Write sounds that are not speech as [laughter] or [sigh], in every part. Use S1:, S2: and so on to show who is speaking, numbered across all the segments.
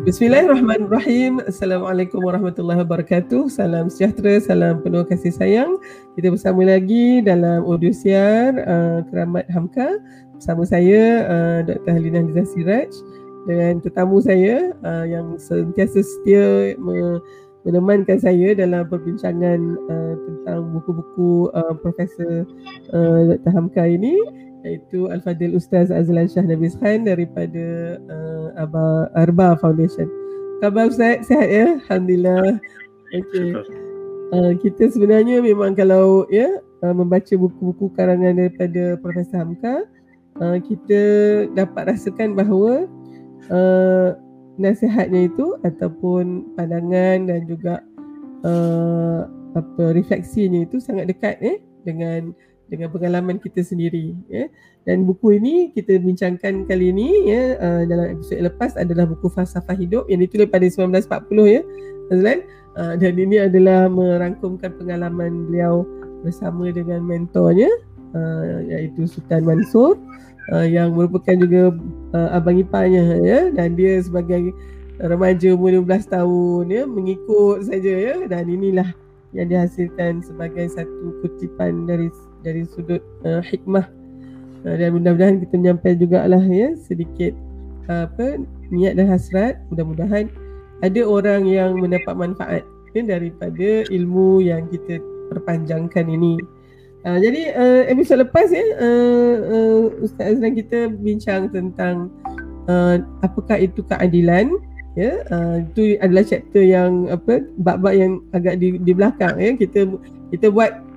S1: Bismillahirrahmanirrahim. Assalamualaikum warahmatullahi wabarakatuh. Salam sejahtera, salam penuh kasih sayang. Kita bersama lagi dalam audio siar uh, Keramat Hamka bersama saya uh, Dr. Halina Nizah Siraj dengan tetamu saya uh, yang sentiasa setia me- menemankan saya dalam perbincangan uh, tentang buku-buku uh, Profesor uh, Dr. Hamka ini iaitu Al-Fadil Ustaz Azlan Shah Nabis Khan daripada uh, Aba, Arba Foundation. Khabar Ustaz, sihat ya? Alhamdulillah. Okay. Uh, kita sebenarnya memang kalau ya uh, membaca buku-buku karangan daripada Profesor Hamka, uh, kita dapat rasakan bahawa uh, nasihatnya itu ataupun pandangan dan juga uh, apa refleksinya itu sangat dekat eh dengan dengan pengalaman kita sendiri ya. Dan buku ini kita bincangkan kali ini ya uh, dalam episod lepas adalah buku falsafah hidup yang ditulis pada 1940 ya. Azlan uh, dan ini adalah merangkumkan pengalaman beliau bersama dengan mentornya uh, iaitu Sultan Mansur uh, yang merupakan juga uh, abang iparnya ya dan dia sebagai remaja umur 12 tahun ya mengikut saja ya dan inilah yang dihasilkan sebagai satu kutipan dari dari sudut uh, hikmah. Uh, dan mudah-mudahan kita menyampaikan juga lah ya sedikit uh, apa niat dan hasrat. Mudah-mudahan ada orang yang mendapat manfaat ya, daripada ilmu yang kita perpanjangkan ini. Uh, jadi uh, episod lepas ya uh, uh, Ustaz Azlan kita bincang tentang uh, apakah itu keadilan ya. Uh, itu adalah chapter yang apa bab-bab yang agak di, di belakang ya. Kita kita buat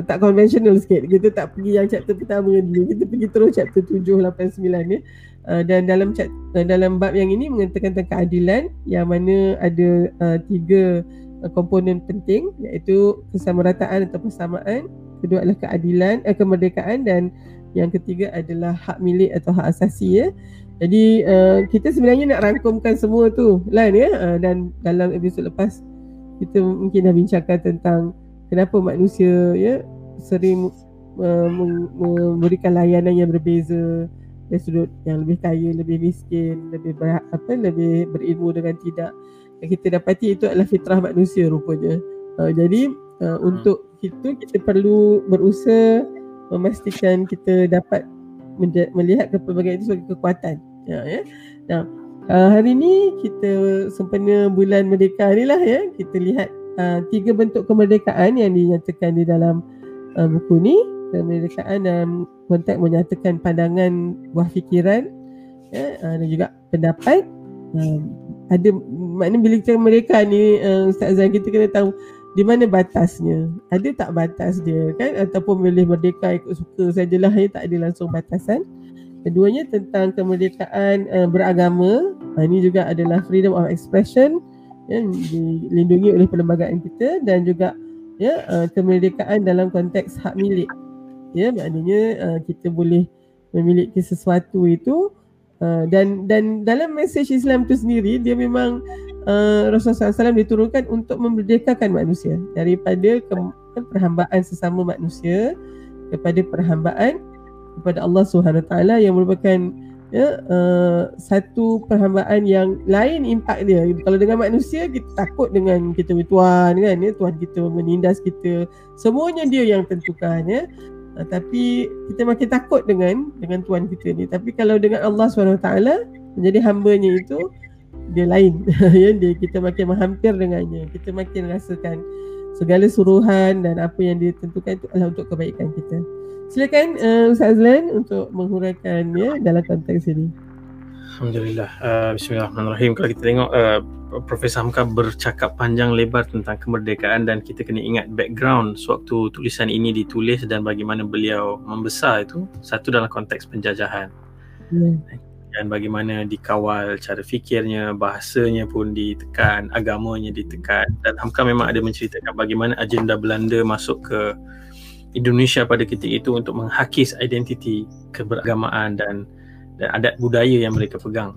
S1: tak konvensional sikit. Kita tak pergi yang chapter pertama dulu. Kita pergi terus chapter 7, 8, 9 ya. Uh, dan dalam chat, uh, dalam bab yang ini mengatakan tentang keadilan yang mana ada uh, tiga uh, komponen penting iaitu kesamarataan atau persamaan, kedua adalah keadilan, uh, kemerdekaan dan yang ketiga adalah hak milik atau hak asasi ya. Jadi uh, kita sebenarnya nak rangkumkan semua tu lain ya uh, dan dalam episod lepas kita mungkin dah bincangkan tentang kenapa manusia ya sering uh, memberikan layanan yang berbeza dari sudut yang lebih kaya, lebih miskin, lebih ber, apa lebih berilmu dengan tidak. Yang kita dapati itu adalah fitrah manusia rupanya. Uh, jadi uh, untuk itu kita perlu berusaha memastikan kita dapat melihat kepelbagaian itu sebagai kekuatan. Ya, ya. Nah, uh, hari ini kita sempena bulan merdeka ni lah ya. Kita lihat uh, tiga bentuk kemerdekaan yang dinyatakan di dalam uh, buku ni. Kemerdekaan dalam konteks menyatakan pandangan buah fikiran ya, uh, dan juga pendapat. Uh, ada maknanya bila kita mereka ni uh, Ustaz Zan kita kena tahu di mana batasnya. Ada tak batas dia kan? Ataupun boleh merdeka ikut suka sajalah ya tak ada langsung batasan. Keduanya tentang kemerdekaan uh, beragama. Uh, ini juga adalah freedom of expression ya, dilindungi oleh perlembagaan kita dan juga ya uh, kemerdekaan dalam konteks hak milik. Ya maknanya uh, kita boleh memiliki sesuatu itu uh, dan dan dalam mesej Islam itu sendiri dia memang uh, Rasulullah SAW diturunkan untuk memerdekakan manusia. Daripada ke- perhambaan sesama manusia kepada perhambaan kepada Allah Subhanahu Taala yang merupakan ya uh, satu perhambaan yang lain impak dia. Kalau dengan manusia kita takut dengan kita tuan kan ya tuan kita menindas kita. Semuanya dia yang tentukan ya. Uh, tapi kita makin takut dengan dengan tuan kita ni. Tapi kalau dengan Allah SWT menjadi hambanya itu dia lain. [laughs] Ya dia kita makin menghampir dengannya. Kita makin rasakan segala suruhan dan apa yang dia tentukan itu adalah untuk kebaikan kita Silakan uh, Ustaz Azlan untuk menguraikannya dalam konteks ini.
S2: Alhamdulillah. Uh, Bismillahirrahmanirrahim. Kalau kita tengok uh, Profesor Hamka bercakap panjang lebar tentang kemerdekaan dan kita kena ingat background sewaktu tulisan ini ditulis dan bagaimana beliau membesar itu satu dalam konteks penjajahan. Yeah. Dan bagaimana dikawal cara fikirnya, bahasanya pun ditekan, agamanya ditekan dan Hamka memang ada menceritakan bagaimana agenda Belanda masuk ke Indonesia pada ketika itu untuk menghakis identiti keberagamaan dan dan adat budaya yang mereka pegang.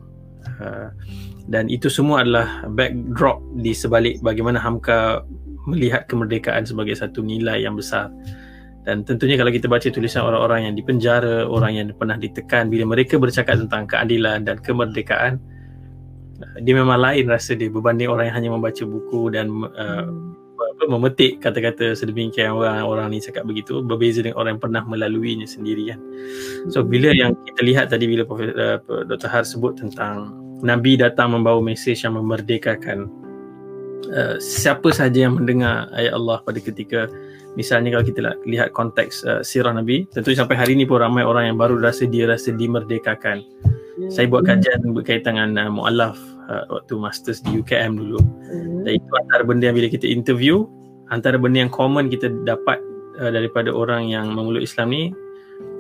S2: Uh, dan itu semua adalah backdrop di sebalik bagaimana Hamka melihat kemerdekaan sebagai satu nilai yang besar. Dan tentunya kalau kita baca tulisan orang-orang yang dipenjara, orang yang pernah ditekan bila mereka bercakap tentang keadilan dan kemerdekaan, dia memang lain rasa dia berbanding orang yang hanya membaca buku dan uh, apa, memetik kata-kata sedemikian orang orang ni cakap begitu berbeza dengan orang yang pernah melaluinya sendiri kan. So bila yang kita lihat tadi bila uh, Dr. Har sebut tentang Nabi datang membawa mesej yang memerdekakan uh, siapa saja yang mendengar ayat Allah pada ketika misalnya kalau kita lihat konteks uh, sirah Nabi tentu sampai hari ini pun ramai orang yang baru rasa dia rasa dimerdekakan Hmm. Saya buat kajian berkaitan dengan uh, mu'alaf uh, waktu masters di UKM dulu. Hmm. Dan itu antara benda yang bila kita interview, antara benda yang common kita dapat uh, daripada orang yang memeluk Islam ni,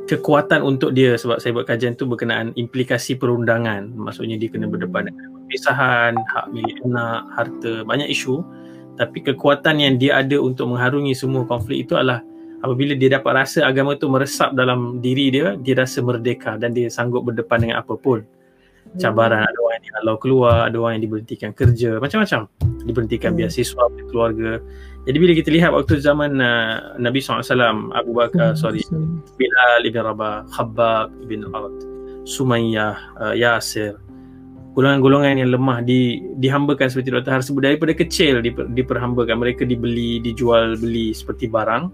S2: kekuatan untuk dia sebab saya buat kajian tu berkenaan implikasi perundangan. Maksudnya dia kena berdepan dengan perpisahan, hak milik anak, harta, banyak isu. Tapi kekuatan yang dia ada untuk mengharungi semua konflik itu adalah apabila dia dapat rasa agama tu meresap dalam diri dia dia rasa merdeka dan dia sanggup berdepan dengan apapun cabaran ada orang yang dihalau keluar ada orang yang diberhentikan kerja macam-macam diberhentikan hmm. beasiswa keluarga jadi bila kita lihat waktu zaman uh, Nabi SAW Abu Bakar hmm. sorry Bilal ibn Rabah Khabbab ibn Al Sumayyah uh, Yasir golongan-golongan yang lemah di dihambakan seperti Dr. Har sebut daripada kecil diper, diperhambakan mereka dibeli dijual beli seperti barang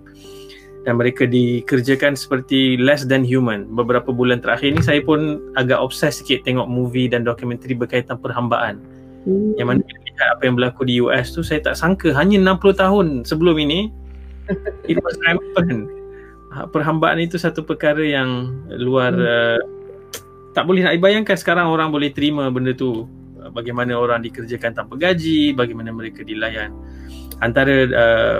S2: dan mereka dikerjakan seperti less than human. Beberapa bulan terakhir ni saya pun agak obses sikit tengok movie dan dokumentari berkaitan perhambaan. Hmm. Yang mana lihat apa yang berlaku di US tu saya tak sangka hanya 60 tahun sebelum ini it was rampant. Ha, perhambaan itu satu perkara yang luar hmm. uh, tak boleh nak dibayangkan sekarang orang boleh terima benda tu. Bagaimana orang dikerjakan tanpa gaji, bagaimana mereka dilayan. Antara uh,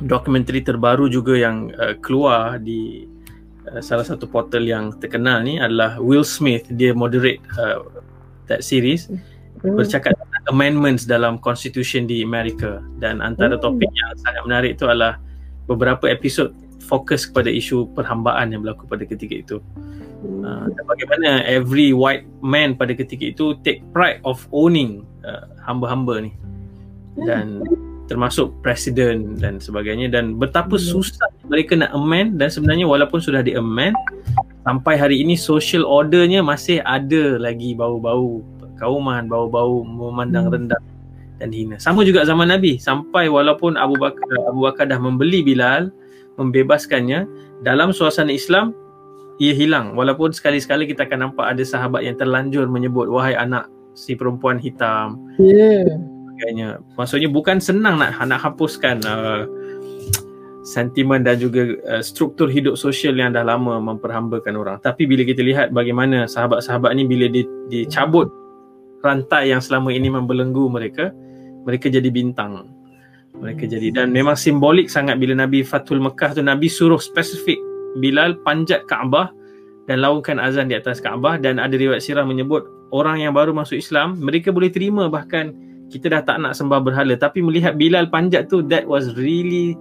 S2: dokumentari terbaru juga yang uh, keluar di uh, salah satu portal yang terkenal ni adalah Will Smith dia moderate uh, that series hmm. bercakap tentang amendments dalam constitution di Amerika dan antara hmm. topik yang sangat menarik itu adalah beberapa episod fokus kepada isu perhambaan yang berlaku pada ketika itu hmm. uh, bagaimana every white man pada ketika itu take pride of owning uh, hamba-hamba ni dan hmm termasuk presiden dan sebagainya. Dan betapa hmm. susah mereka nak amend. Dan sebenarnya walaupun sudah di amend sampai hari ini social ordernya masih ada lagi bau-bau kauman bau-bau memandang hmm. rendah dan hina. Sama juga zaman Nabi. Sampai walaupun Abu Bakar Abu Bakar dah membeli Bilal membebaskannya dalam suasana Islam ia hilang. Walaupun sekali-sekali kita akan nampak ada sahabat yang terlanjur menyebut wahai anak si perempuan hitam. Yeah sebagainya. Maksudnya bukan senang nak nak hapuskan uh, sentimen dan juga uh, struktur hidup sosial yang dah lama memperhambakan orang. Tapi bila kita lihat bagaimana sahabat-sahabat ni bila di, dicabut rantai yang selama ini membelenggu mereka, mereka jadi bintang. Mereka jadi dan memang simbolik sangat bila Nabi Fatul Mekah tu Nabi suruh spesifik Bilal panjat Kaabah dan laungkan azan di atas Kaabah dan ada riwayat sirah menyebut orang yang baru masuk Islam mereka boleh terima bahkan kita dah tak nak sembah berhala. Tapi melihat Bilal panjat tu that was really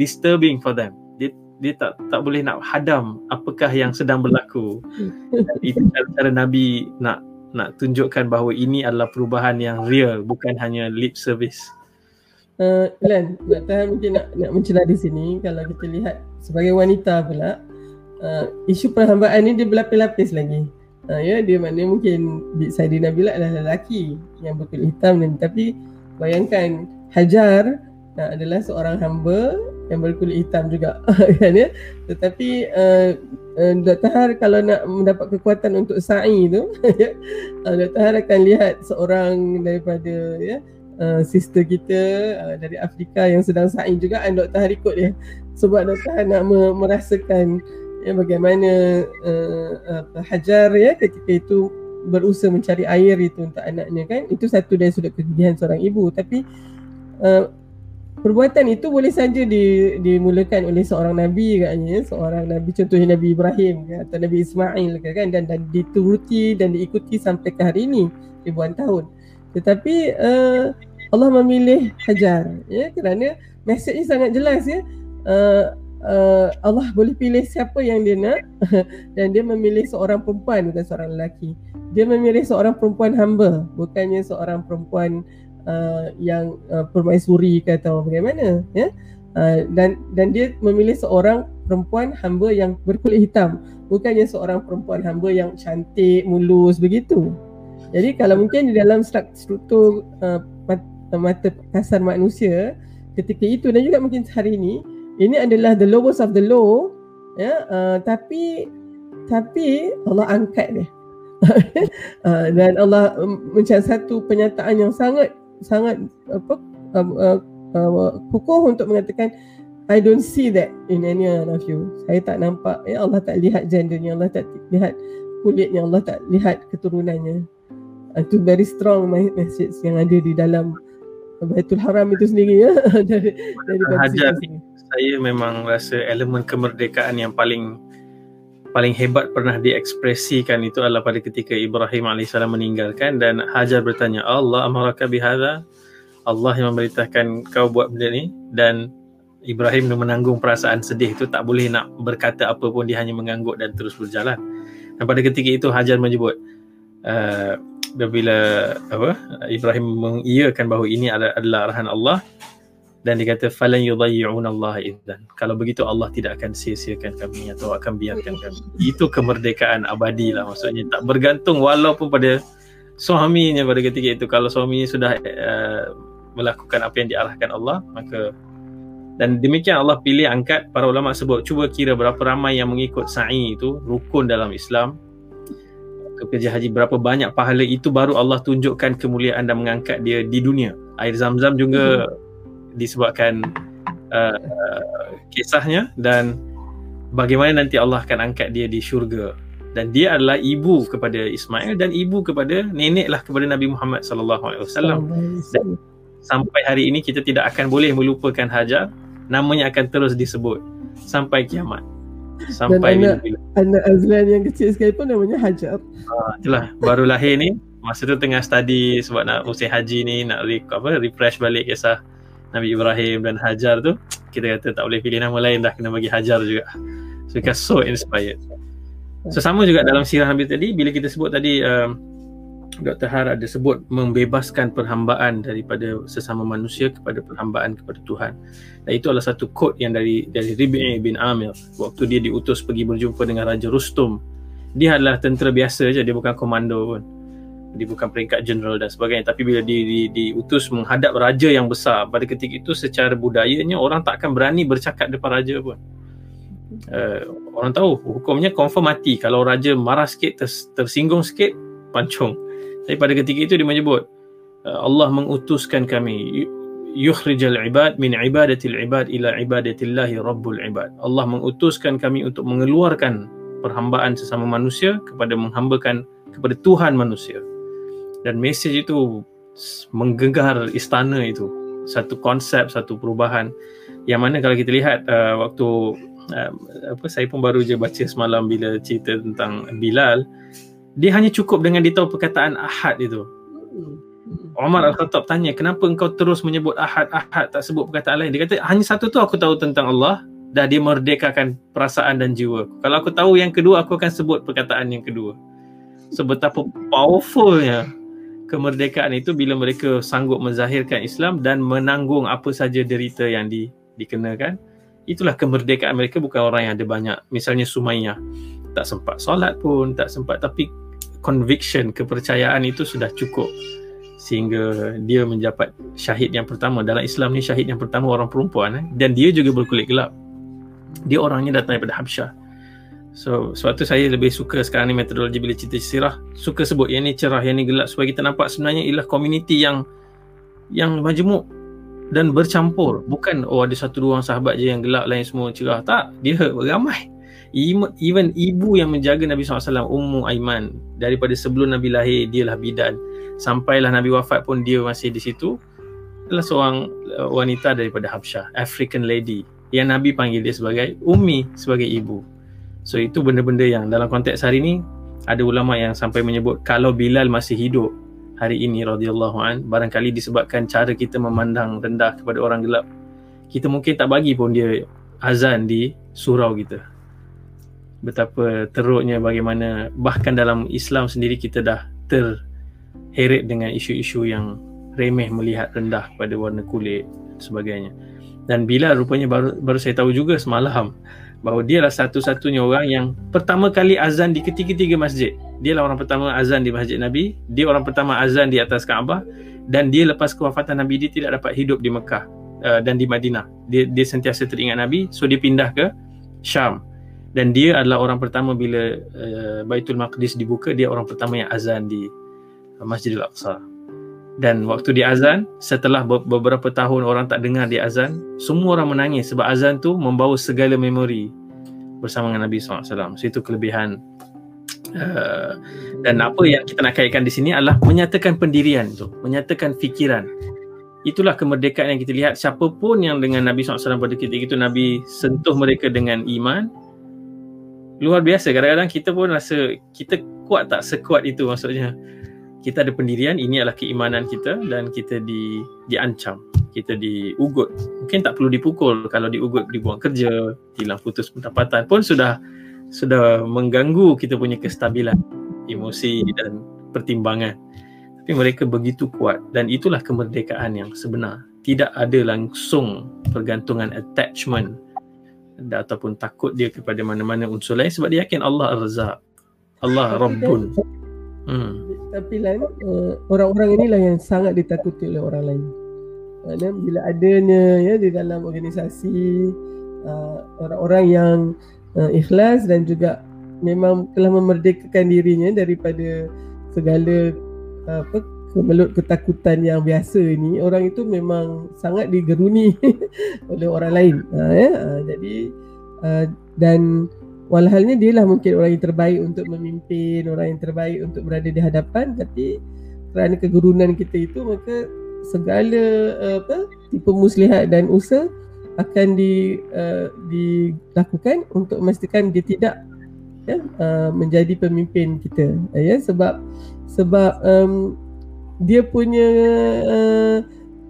S2: disturbing for them. Dia dia tak tak boleh nak hadam apakah yang sedang berlaku. [laughs] Itu cara Nabi nak nak tunjukkan bahawa ini adalah perubahan yang real bukan hanya lip service.
S1: Uh, Len, nak tahan mungkin nak, nak mencela di sini. Kalau kita lihat sebagai wanita pula uh, isu perhambaan ni dia berlapis-lapis lagi Ha, ya dia mana mungkin Saidina Bilal adalah lelaki yang berkulit hitam dan tapi bayangkan Hajar uh, adalah seorang hamba yang berkulit hitam juga [laughs] kan ya tetapi uh, uh, Dr. Har kalau nak mendapat kekuatan untuk sa'i tu [laughs] ya uh, Dr. Har akan lihat seorang daripada ya uh, sister kita uh, dari Afrika yang sedang sa'i juga dan Dr. Har ikut dia sebab Dr. Nak merasakan ya bagaimana uh, uh, Hajar ya ketika itu berusaha mencari air itu untuk anaknya kan. Itu satu dari sudut kegigihan seorang ibu. Tapi uh, perbuatan itu boleh saja di, dimulakan oleh seorang nabi katnya seorang nabi contohnya Nabi Ibrahim kan, atau Nabi Ismail kan. Dan dan dituruti dan diikuti sampai ke hari ini ribuan tahun. Tetapi uh, Allah memilih Hajar ya. Kerana mesejnya sangat jelas ya. Uh, uh, Allah boleh pilih siapa yang dia nak [laughs] dan dia memilih seorang perempuan bukan seorang lelaki. Dia memilih seorang perempuan hamba bukannya seorang perempuan uh, yang uh, permaisuri ke atau bagaimana ya. Uh, dan dan dia memilih seorang perempuan hamba yang berkulit hitam bukannya seorang perempuan hamba yang cantik mulus begitu. Jadi kalau mungkin di dalam struktur uh, mata kasar manusia ketika itu dan juga mungkin hari ini ini adalah the lowest of the low ya uh, tapi tapi Allah angkat dia [laughs] uh, dan Allah um, macam satu penyataan yang sangat sangat apa uh, uh, uh, kukuh untuk mengatakan I don't see that in any of you. Saya tak nampak ya Allah tak lihat gendernya, Allah tak lihat kulitnya, Allah tak lihat keturunannya. Itu very strong message yang ada di dalam Baitul Haram itu sendiri ya [laughs]
S2: dari dari Hajar saya memang rasa elemen kemerdekaan yang paling paling hebat pernah diekspresikan itu adalah pada ketika Ibrahim AS meninggalkan dan Hajar bertanya Allah amaraka bihadha? Allah yang memberitakan kau buat benda ni. Dan Ibrahim menanggung perasaan sedih itu tak boleh nak berkata apa pun dia hanya mengangguk dan terus berjalan. Dan pada ketika itu Hajar menyebut uh, bila apa Ibrahim mengiyakan bahawa ini adalah, adalah arahan Allah dan dia kata falan yudayyi'un Allah idzan kalau begitu Allah tidak akan sia-siakan kami atau akan biarkan kami. Itu kemerdekaan abadi lah maksudnya. Tak bergantung walaupun pada suaminya pada ketika itu. Kalau suaminya sudah uh, melakukan apa yang diarahkan Allah maka dan demikian Allah pilih angkat para ulama sebut cuba kira berapa ramai yang mengikut sa'i itu rukun dalam Islam. Kerja haji berapa banyak pahala itu baru Allah tunjukkan kemuliaan dan mengangkat dia di dunia. Air Zam-Zam juga hmm. Disebabkan uh, uh, kisahnya dan bagaimana nanti Allah akan angkat dia di syurga. Dan dia adalah ibu kepada Ismail dan ibu kepada neneklah kepada Nabi Muhammad sallallahu alaihi wasallam. Sampai hari ini kita tidak akan boleh melupakan Hajar, namanya akan terus disebut sampai kiamat sampai
S1: Dan anak, anak Azlan yang kecil sekali pun namanya Hajar.
S2: Ah, itulah baru lahir ni masa tu tengah study sebab nak musim haji ni nak re, apa refresh balik kisah Nabi Ibrahim dan Hajar tu kita kata tak boleh pilih nama lain dah kena bagi Hajar juga. So because so inspired. So sama juga dalam sirah Nabi tadi bila kita sebut tadi um, Dr. Har ada sebut membebaskan perhambaan daripada sesama manusia kepada perhambaan kepada Tuhan. Dan itu adalah satu quote yang dari dari Ribi' bin Amir waktu dia diutus pergi berjumpa dengan Raja Rustum. Dia adalah tentera biasa saja, dia bukan komando pun. Dia bukan peringkat general dan sebagainya. Tapi bila dia di, diutus menghadap raja yang besar, pada ketika itu secara budayanya orang tak akan berani bercakap depan raja pun. Uh, orang tahu hukumnya confirm mati kalau raja marah sikit ters, tersinggung sikit pancung tapi pada ketika itu dia menyebut uh, Allah mengutuskan kami yukhrijal ibad min ibadatil ibad ila ibadatillahi rabbul ibad. Allah mengutuskan kami untuk mengeluarkan perhambaan sesama manusia kepada menghambakan kepada Tuhan manusia. Dan mesej itu menggegar istana itu. Satu konsep, satu perubahan yang mana kalau kita lihat uh, waktu uh, apa saya pun baru je baca semalam bila cerita tentang Bilal dia hanya cukup dengan dia tahu perkataan ahad itu. Umar Al-Khattab tanya, kenapa engkau terus menyebut ahad, ahad tak sebut perkataan lain? Dia kata, hanya satu tu aku tahu tentang Allah, dah dia merdekakan perasaan dan jiwa. Kalau aku tahu yang kedua, aku akan sebut perkataan yang kedua. Sebetapa so, powerfulnya kemerdekaan itu bila mereka sanggup menzahirkan Islam dan menanggung apa saja derita yang di, dikenakan. Itulah kemerdekaan mereka bukan orang yang ada banyak. Misalnya Sumayyah tak sempat solat pun, tak sempat tapi conviction, kepercayaan itu sudah cukup sehingga dia mendapat syahid yang pertama dalam Islam ni syahid yang pertama orang perempuan eh? dan dia juga berkulit gelap dia orangnya datang daripada Habsyah so sebab tu saya lebih suka sekarang ni metodologi bila cerita sirah. Suka sebut yang ni cerah yang ni gelap supaya kita nampak sebenarnya ialah komuniti yang yang majmuk dan bercampur. Bukan oh ada satu dua orang sahabat je yang gelap lain semua cerah. Tak dia ramai even ibu yang menjaga Nabi SAW Ummu Aiman daripada sebelum Nabi lahir dialah bidan. Sampailah Nabi wafat pun dia masih di situ. Adalah seorang uh, wanita daripada Habsyah African lady yang Nabi panggil dia sebagai Ummi sebagai ibu so itu benda-benda yang dalam konteks hari ini ada ulama yang sampai menyebut kalau Bilal masih hidup hari ini radhiyallahu an barangkali disebabkan cara kita memandang rendah kepada orang gelap kita mungkin tak bagi pun dia azan di surau kita betapa teruknya bagaimana bahkan dalam Islam sendiri kita dah terheret dengan isu-isu yang remeh melihat rendah pada warna kulit dan sebagainya. Dan bila rupanya baru baru saya tahu juga semalam bahawa dia adalah satu-satunya orang yang pertama kali azan di ketiga-tiga masjid. Dia lah orang pertama azan di Masjid Nabi, dia orang pertama azan di atas Kaabah dan dia lepas kewafatan Nabi dia tidak dapat hidup di Mekah uh, dan di Madinah. Dia dia sentiasa teringat Nabi, so dia pindah ke Syam. Dan dia adalah orang pertama bila uh, Baitul Maqdis dibuka, dia orang pertama yang azan di uh, Masjidil Aqsa. Dan waktu dia azan, setelah beberapa tahun orang tak dengar dia azan, semua orang menangis sebab azan tu membawa segala memori bersama dengan Nabi SAW. So itu kelebihan uh, dan apa yang kita nak kaitkan di sini adalah menyatakan pendirian tu, menyatakan fikiran. Itulah kemerdekaan yang kita lihat siapapun yang dengan Nabi SAW pada ketika itu Nabi sentuh mereka dengan iman luar biasa kadang-kadang kita pun rasa kita kuat tak sekuat itu maksudnya kita ada pendirian ini adalah keimanan kita dan kita di diancam kita diugut mungkin tak perlu dipukul kalau diugut dibuang kerja hilang putus pendapatan pun sudah sudah mengganggu kita punya kestabilan emosi dan pertimbangan tapi mereka begitu kuat dan itulah kemerdekaan yang sebenar tidak ada langsung pergantungan attachment ataupun takut dia kepada mana-mana unsur lain sebab dia yakin Allah Ar-Razzaq. Allah Rabbun.
S1: Hmm. Tapi lain uh, orang-orang inilah yang sangat ditakuti oleh orang lain. Kerana bila adanya ya di dalam organisasi uh, orang-orang yang uh, ikhlas dan juga memang telah memerdekakan dirinya daripada segala uh, apa kemelut ketakutan yang biasa ni orang itu memang sangat digeruni [laughs] oleh orang lain ha, ya? ha, jadi uh, dan walhalnya dia lah mungkin orang yang terbaik untuk memimpin orang yang terbaik untuk berada di hadapan. Tapi kerana kegerunan kita itu maka segala uh, apa tipe muslihat dan usaha akan di uh, dilakukan untuk memastikan dia tidak ya uh, menjadi pemimpin kita. Ya sebab sebab um, dia punya uh,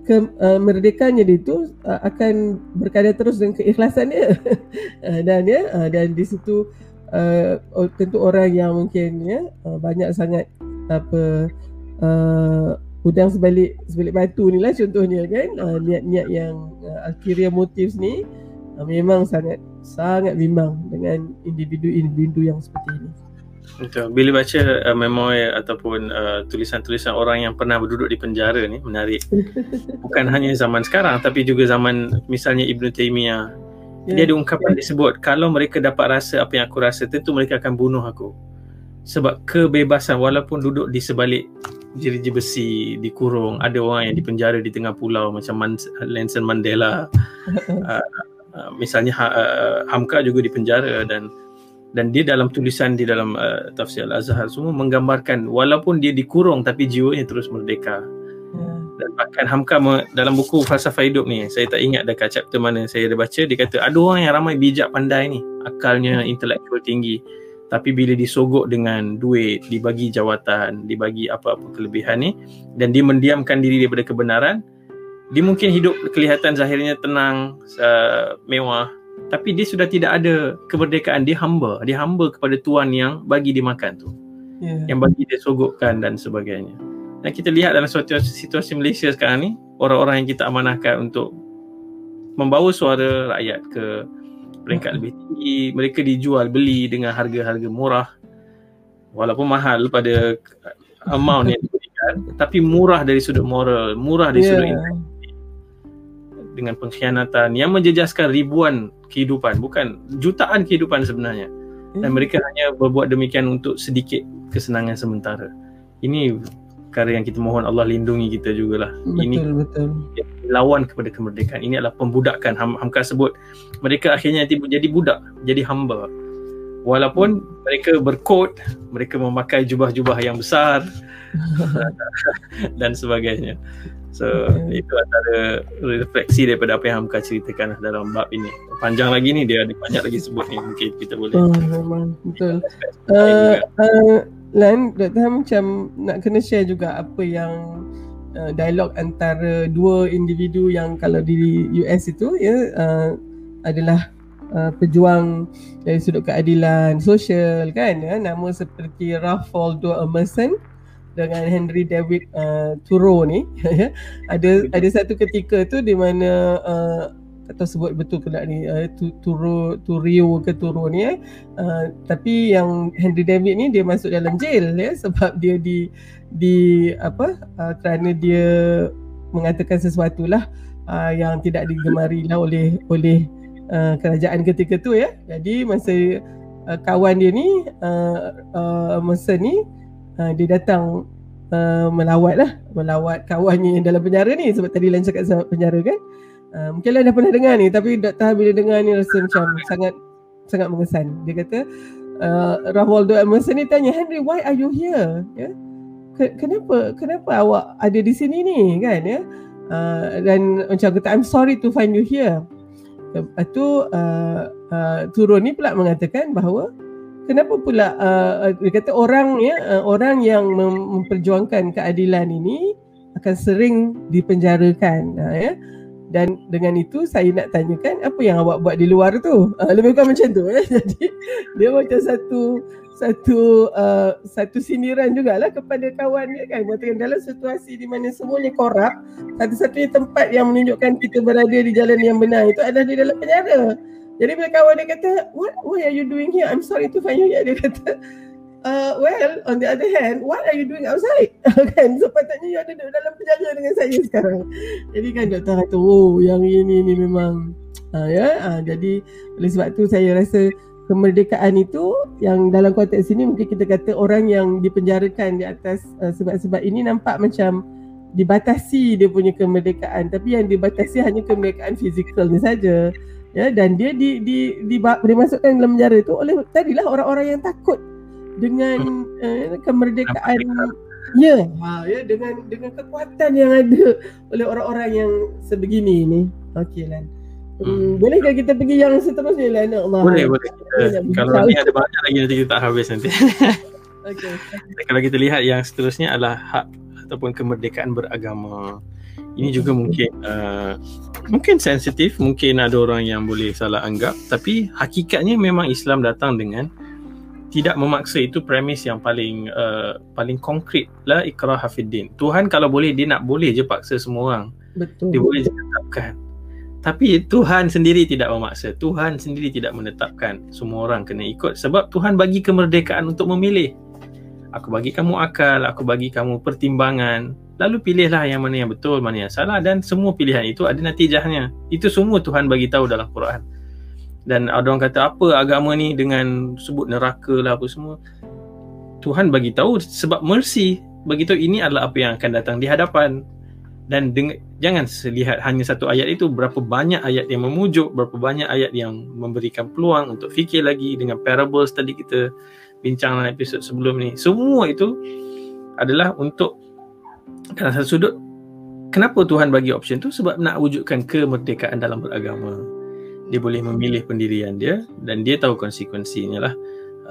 S1: kemerdekaannya uh, itu uh, akan berkadar terus dengan keikhlasan dia uh, [laughs] dan ya uh, dan di situ uh, tentu orang yang mungkin ya uh, banyak sangat apa uh, udang sebalik sebalik batu ni lah contohnya kan uh, niat-niat yang uh, akhirnya motif ni uh, memang sangat sangat bimbang dengan individu-individu yang seperti ini.
S2: Betul. Bila baca uh, memori ataupun uh, tulisan-tulisan orang yang pernah berduduk di penjara ni menarik. [laughs] Bukan hanya zaman sekarang tapi juga zaman misalnya Ibn Taymiyah. Yeah. Dia ada ungkapan yeah. disebut kalau mereka dapat rasa apa yang aku rasa tentu mereka akan bunuh aku. Sebab kebebasan walaupun duduk di sebalik jeruji besi dikurung ada orang yang dipenjara di tengah pulau macam Man- Nelson Mandela. uh, [laughs] uh, misalnya uh, Hamka juga dipenjara dan dan dia dalam tulisan di dalam uh, tafsir al-azhar semua menggambarkan walaupun dia dikurung tapi jiwanya terus merdeka hmm. dan bahkan Hamka dalam buku falsafah hidup ni saya tak ingat dekat chapter mana saya ada baca dia kata ada orang yang ramai bijak pandai ni akalnya intelektual tinggi tapi bila disogok dengan duit dibagi jawatan dibagi apa-apa kelebihan ni dan dia mendiamkan diri daripada kebenaran dia mungkin hidup kelihatan zahirnya tenang uh, mewah tapi dia sudah tidak ada kemerdekaan. Dia hamba. Dia hamba kepada tuan yang bagi dia makan tu. Yeah. yang bagi dia sogokkan dan sebagainya. Dan kita lihat dalam suatu situasi Malaysia sekarang ni orang-orang yang kita amanahkan untuk membawa suara rakyat ke peringkat lebih tinggi mereka dijual beli dengan harga-harga murah. Walaupun mahal pada amount yang diberikan tapi murah dari sudut moral murah dari yeah. sudut dengan pengkhianatan yang menjejaskan ribuan kehidupan bukan jutaan kehidupan sebenarnya. Dan hmm. mereka hanya berbuat demikian untuk sedikit kesenangan sementara. Ini perkara yang kita mohon Allah lindungi kita jugalah. Betul, ini betul lawan kepada kemerdekaan. Ini adalah pembudakan. Ham, Hamka sebut mereka akhirnya jadi budak jadi hamba. Walaupun mereka berkot mereka memakai jubah-jubah yang besar [laughs] dan sebagainya So okay. itu antara refleksi daripada apa yang Hamka ceritakan dalam bab ini. Panjang lagi ni dia ada banyak lagi sebut ni mungkin kita boleh.
S1: Oh, memang betul. Uh, uh, Lan, Dr. Ham macam nak kena share juga apa yang uh, dialog antara dua individu yang kalau di US itu ya uh, adalah uh, pejuang dari sudut keadilan sosial kan ya nama seperti Ralph Waldo Emerson dengan Henry David uh, Thoreau ni [laughs] ya. ada ada satu ketika tu di mana uh, tak tahu sebut betul ke tak ni uh, Turo Turio ke Turo ni eh. Uh, tapi yang Henry David ni dia masuk dalam jail ya sebab dia di di apa uh, kerana dia mengatakan sesuatu lah uh, yang tidak digemari lah oleh oleh uh, kerajaan ketika tu ya. Jadi masa uh, kawan dia ni uh, uh, masa ni uh, dia datang uh, melawat lah. Melawat kawannya yang dalam penjara ni. Sebab tadi Lan cakap penjara kan. Uh, mungkin Lan dah pernah dengar ni. Tapi Dr. bila dengar ni rasa macam sangat sangat mengesan. Dia kata uh, Ravoldo Emerson ni tanya Henry why are you here? Ya. Yeah? kenapa kenapa awak ada di sini ni? Kan ya. Uh, dan macam kata I'm sorry to find you here. Lepas tu uh, uh, turun ni pula mengatakan bahawa kenapa pula uh, dia kata orang ya uh, orang yang mem- memperjuangkan keadilan ini akan sering dipenjarakan uh, ya. Dan dengan itu saya nak tanyakan apa yang awak buat di luar tu? Uh, lebih kurang macam tu ya [laughs] jadi dia macam satu satu uh, satu sindiran jugalah kepada kawan dia kan. Mengatakan dalam situasi di mana semuanya korup satu-satunya tempat yang menunjukkan kita berada di jalan yang benar itu adalah di dalam penjara jadi bila kawan dia kata what what are you doing here? I'm sorry to find you. Here dia kata uh, well on the other hand what are you doing outside? [laughs] Kan? Sepatutnya you ada dalam penjara dengan saya sekarang. Jadi kan doktor kata oh yang ini ni memang uh, ya uh, jadi oleh sebab tu saya rasa kemerdekaan itu yang dalam konteks ini mungkin kita kata orang yang dipenjarakan di atas uh, sebab-sebab ini nampak macam dibatasi dia punya kemerdekaan. Tapi yang dibatasi hanya kemerdekaan fizikal ni saja ya dan dia di di di dimasukkan dalam penjara itu oleh tadilah orang-orang yang takut dengan uh, kemerdekaan ya ha, ya dengan dengan kekuatan yang ada oleh orang-orang yang sebegini ini okey lan Hmm. Boleh ke kita pergi yang seterusnya lah Allah.
S2: Boleh, boleh. Kita, kalau nanti ada banyak lagi nanti kita tak habis nanti. [laughs] okay. kalau kita lihat yang seterusnya adalah hak ataupun kemerdekaan beragama. Ini juga mungkin uh, mungkin sensitif, mungkin ada orang yang boleh salah anggap tapi hakikatnya memang Islam datang dengan tidak memaksa itu premis yang paling uh, paling konkret lah ikrah hafiddin. Tuhan kalau boleh dia nak boleh je paksa semua orang. Betul. Dia boleh je tetapkan. Tapi Tuhan sendiri tidak memaksa. Tuhan sendiri tidak menetapkan semua orang kena ikut sebab Tuhan bagi kemerdekaan untuk memilih. Aku bagi kamu akal, aku bagi kamu pertimbangan. Lalu pilihlah yang mana yang betul, mana yang salah dan semua pilihan itu ada natijahnya. Itu semua Tuhan bagi tahu dalam Quran. Dan ada orang kata apa agama ni dengan sebut neraka lah apa semua. Tuhan bagi tahu sebab mercy bagi tahu ini adalah apa yang akan datang di hadapan dan deng- jangan lihat hanya satu ayat itu berapa banyak ayat yang memujuk berapa banyak ayat yang memberikan peluang untuk fikir lagi dengan parables tadi kita bincang dalam episod sebelum ni semua itu adalah untuk dalam satu sudut kenapa Tuhan bagi option tu sebab nak wujudkan kemerdekaan dalam beragama dia boleh memilih pendirian dia dan dia tahu konsekuensinya lah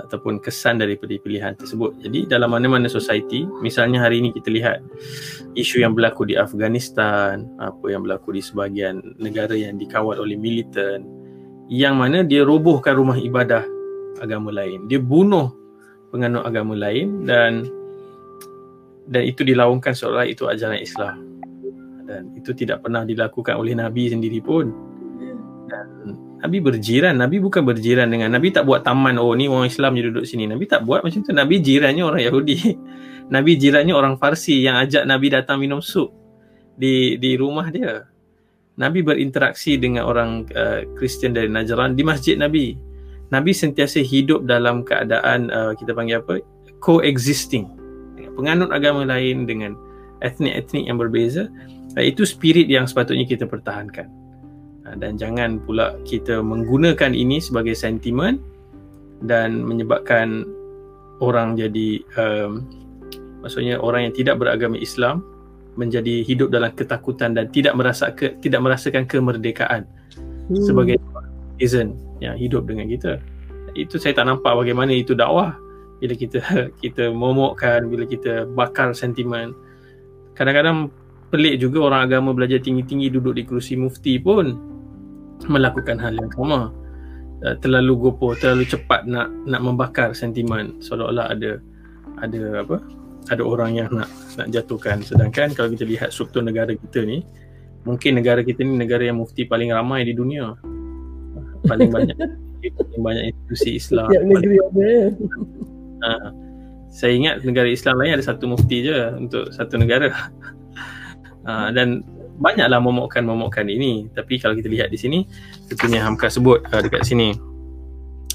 S2: ataupun kesan daripada pilihan tersebut. Jadi dalam mana-mana society, misalnya hari ini kita lihat isu yang berlaku di Afghanistan, apa yang berlaku di sebahagian negara yang dikawal oleh militan, yang mana dia robohkan rumah ibadah agama lain. Dia bunuh penganut agama lain dan dan itu dilaungkan seolah itu ajaran Islam. Dan itu tidak pernah dilakukan oleh Nabi sendiri pun. Dan Nabi berjiran. Nabi bukan berjiran dengan Nabi tak buat taman oh ni orang Islam je duduk sini. Nabi tak buat macam tu. Nabi jirannya orang Yahudi. [laughs] Nabi jirannya orang Farsi yang ajak Nabi datang minum sup di di rumah dia. Nabi berinteraksi dengan orang uh, Kristian dari Najran di masjid Nabi. Nabi sentiasa hidup dalam keadaan uh, kita panggil apa? coexisting. Penganut agama lain dengan etnik-etnik yang berbeza. Uh, itu spirit yang sepatutnya kita pertahankan. Ah, dan jangan pula kita menggunakan ini sebagai sentimen dan menyebabkan orang jadi um, maksudnya orang yang tidak beragama Islam menjadi hidup dalam ketakutan dan tidak merasa ke, tidak merasakan kemerdekaan hmm. sebagai citizen yang hidup dengan kita. Itu saya tak nampak bagaimana itu dakwah bila kita [laughs] kita momokkan bila kita bakar sentimen. Kadang-kadang pelik juga orang agama belajar tinggi-tinggi duduk di kerusi mufti pun melakukan hal yang sama. Uh, terlalu gopoh terlalu cepat nak nak membakar sentimen. Seolah-olah ada ada apa? Ada orang yang nak nak jatuhkan. Sedangkan kalau kita lihat struktur negara kita ni mungkin negara kita ni negara yang mufti paling ramai di dunia. Paling banyak [laughs] paling banyak institusi Islam.
S1: Setiap negeri ada.
S2: Uh, saya ingat negara Islam lain ada satu mufti je untuk satu negara. Uh, [laughs] dan banyaklah momokkan-momokkan ini. Tapi kalau kita lihat di sini tentunya Hamka sebut uh, dekat sini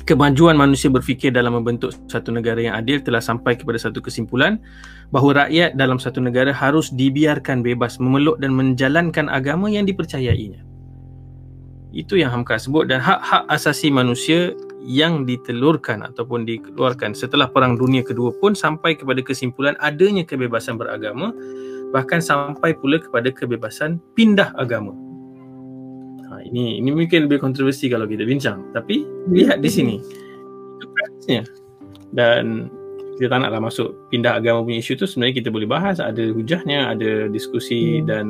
S2: kemajuan manusia berfikir dalam membentuk satu negara yang adil telah sampai kepada satu kesimpulan bahawa rakyat dalam satu negara harus dibiarkan bebas memeluk dan menjalankan agama yang dipercayainya. Itu yang Hamka sebut dan hak-hak asasi manusia yang ditelurkan ataupun dikeluarkan setelah Perang Dunia Kedua pun sampai kepada kesimpulan adanya kebebasan beragama bahkan sampai pula kepada kebebasan pindah agama. Ini ini mungkin lebih kontroversi kalau kita bincang. Tapi lihat di sini. Itu praktisnya. Dan kita tak naklah masuk pindah agama punya isu tu sebenarnya kita boleh bahas. Ada hujahnya ada diskusi hmm. dan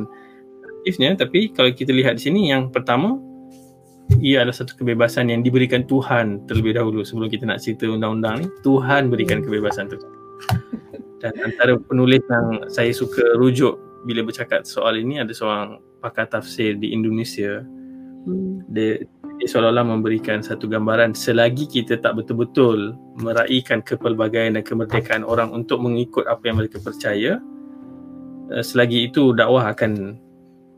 S2: aktifnya. Tapi kalau kita lihat di sini yang pertama ia adalah satu kebebasan yang diberikan Tuhan terlebih dahulu sebelum kita nak cerita undang-undang ni Tuhan berikan kebebasan tu dan antara penulis yang saya suka rujuk bila bercakap soal ini ada seorang pakar tafsir di Indonesia Hmm. dia, dia seolah-olah memberikan satu gambaran selagi kita tak betul-betul meraihkan kepelbagaian dan kemerdekaan orang untuk mengikut apa yang mereka percaya uh, selagi itu dakwah akan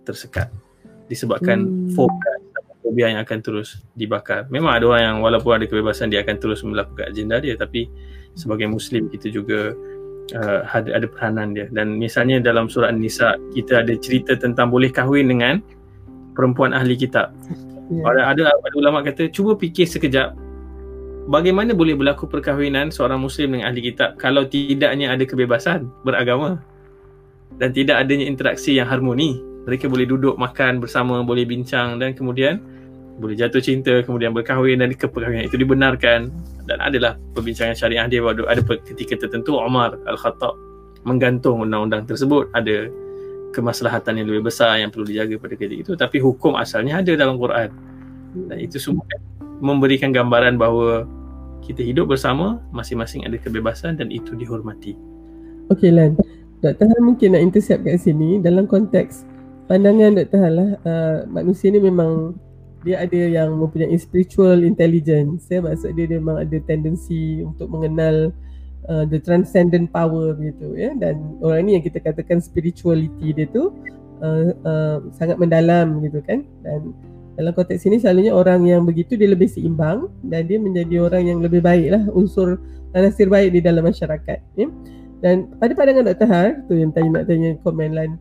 S2: tersekat disebabkan hmm. fokus fobia yang akan terus dibakar memang ada orang yang walaupun ada kebebasan dia akan terus melakukan agenda dia tapi sebagai muslim kita juga uh, ada, ada peranan dia dan misalnya dalam surah An-Nisa kita ada cerita tentang boleh kahwin dengan perempuan ahli kitab. Yeah. Ada, ada ada ulama kata cuba fikir sekejap bagaimana boleh berlaku perkahwinan seorang muslim dengan ahli kitab kalau tidaknya ada kebebasan beragama dan tidak adanya interaksi yang harmoni. Mereka boleh duduk makan bersama, boleh bincang dan kemudian boleh jatuh cinta, kemudian berkahwin dan keperkahwinan itu dibenarkan. Dan adalah perbincangan syariah dia waktu ada ketika tertentu Umar Al-Khattab menggantung undang-undang tersebut. Ada kemaslahatan yang lebih besar yang perlu dijaga pada ketika itu. Tapi hukum asalnya ada dalam Quran. Dan itu semua memberikan gambaran bahawa kita hidup bersama masing-masing ada kebebasan dan itu dihormati.
S1: Okey Lan. Dr. Han mungkin nak intercept kat sini dalam konteks pandangan Dr. Han lah uh, manusia ni memang dia ada yang mempunyai spiritual intelligence ya maksud dia, dia memang ada tendensi untuk mengenal uh, the transcendent power begitu ya dan orang ni yang kita katakan spirituality dia tu uh, uh, sangat mendalam gitu kan dan dalam konteks ini selalunya orang yang begitu dia lebih seimbang dan dia menjadi orang yang lebih baik lah unsur nasir baik di dalam masyarakat ya. dan pada pandangan Dr. Har tu yang tadi nak tanya komen lain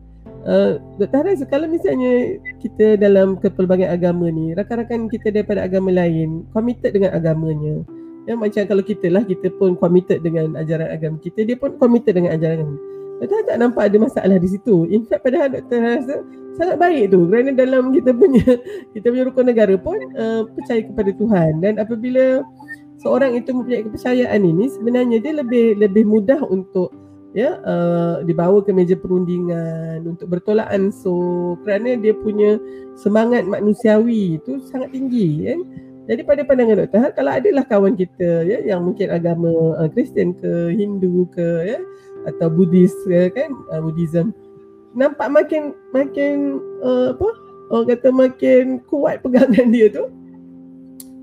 S1: Uh, Dr. Haris, kalau misalnya kita dalam kepelbagaian agama ni, rakan-rakan kita daripada agama lain, committed dengan agamanya, Ya, macam kalau kita lah, kita pun committed dengan ajaran agama kita, dia pun committed dengan ajaran agama. Doktor tak nampak ada masalah di situ. In fact, padahal doktor rasa sangat baik tu. Kerana dalam kita punya [laughs] kita punya rukun negara pun uh, percaya kepada Tuhan. Dan apabila seorang itu mempunyai kepercayaan ini, sebenarnya dia lebih lebih mudah untuk ya uh, dibawa ke meja perundingan untuk bertolak ansur kerana dia punya semangat manusiawi itu sangat tinggi kan. Jadi pada pandangan Dr. Hal, kalau adalah kawan kita ya, yang mungkin agama uh, Kristian ke, Hindu ke, ya, atau Buddhis ke, kan, uh, Buddhism, nampak makin makin uh, apa? Orang kata makin kuat pegangan [laughs] dia tu.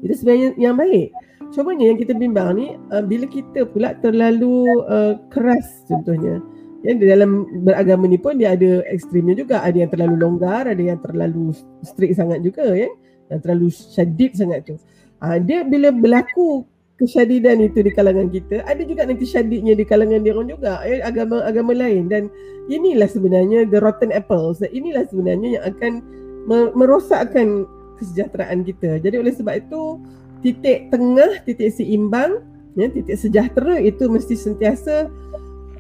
S1: Itu sebenarnya yang baik. Cumanya yang kita bimbang ni, uh, bila kita pula terlalu uh, keras contohnya, ya, dalam beragama ni pun dia ada ekstrimnya juga. Ada yang terlalu longgar, ada yang terlalu strict sangat juga. Ya yang terlalu syadid sangat tu. Ha, dia bila berlaku kesyadidan itu di kalangan kita, ada juga nanti syadidnya di kalangan dia orang juga, eh, agama-agama lain dan inilah sebenarnya the rotten apples. Inilah sebenarnya yang akan merosakkan kesejahteraan kita. Jadi oleh sebab itu titik tengah, titik seimbang, ya, titik sejahtera itu mesti sentiasa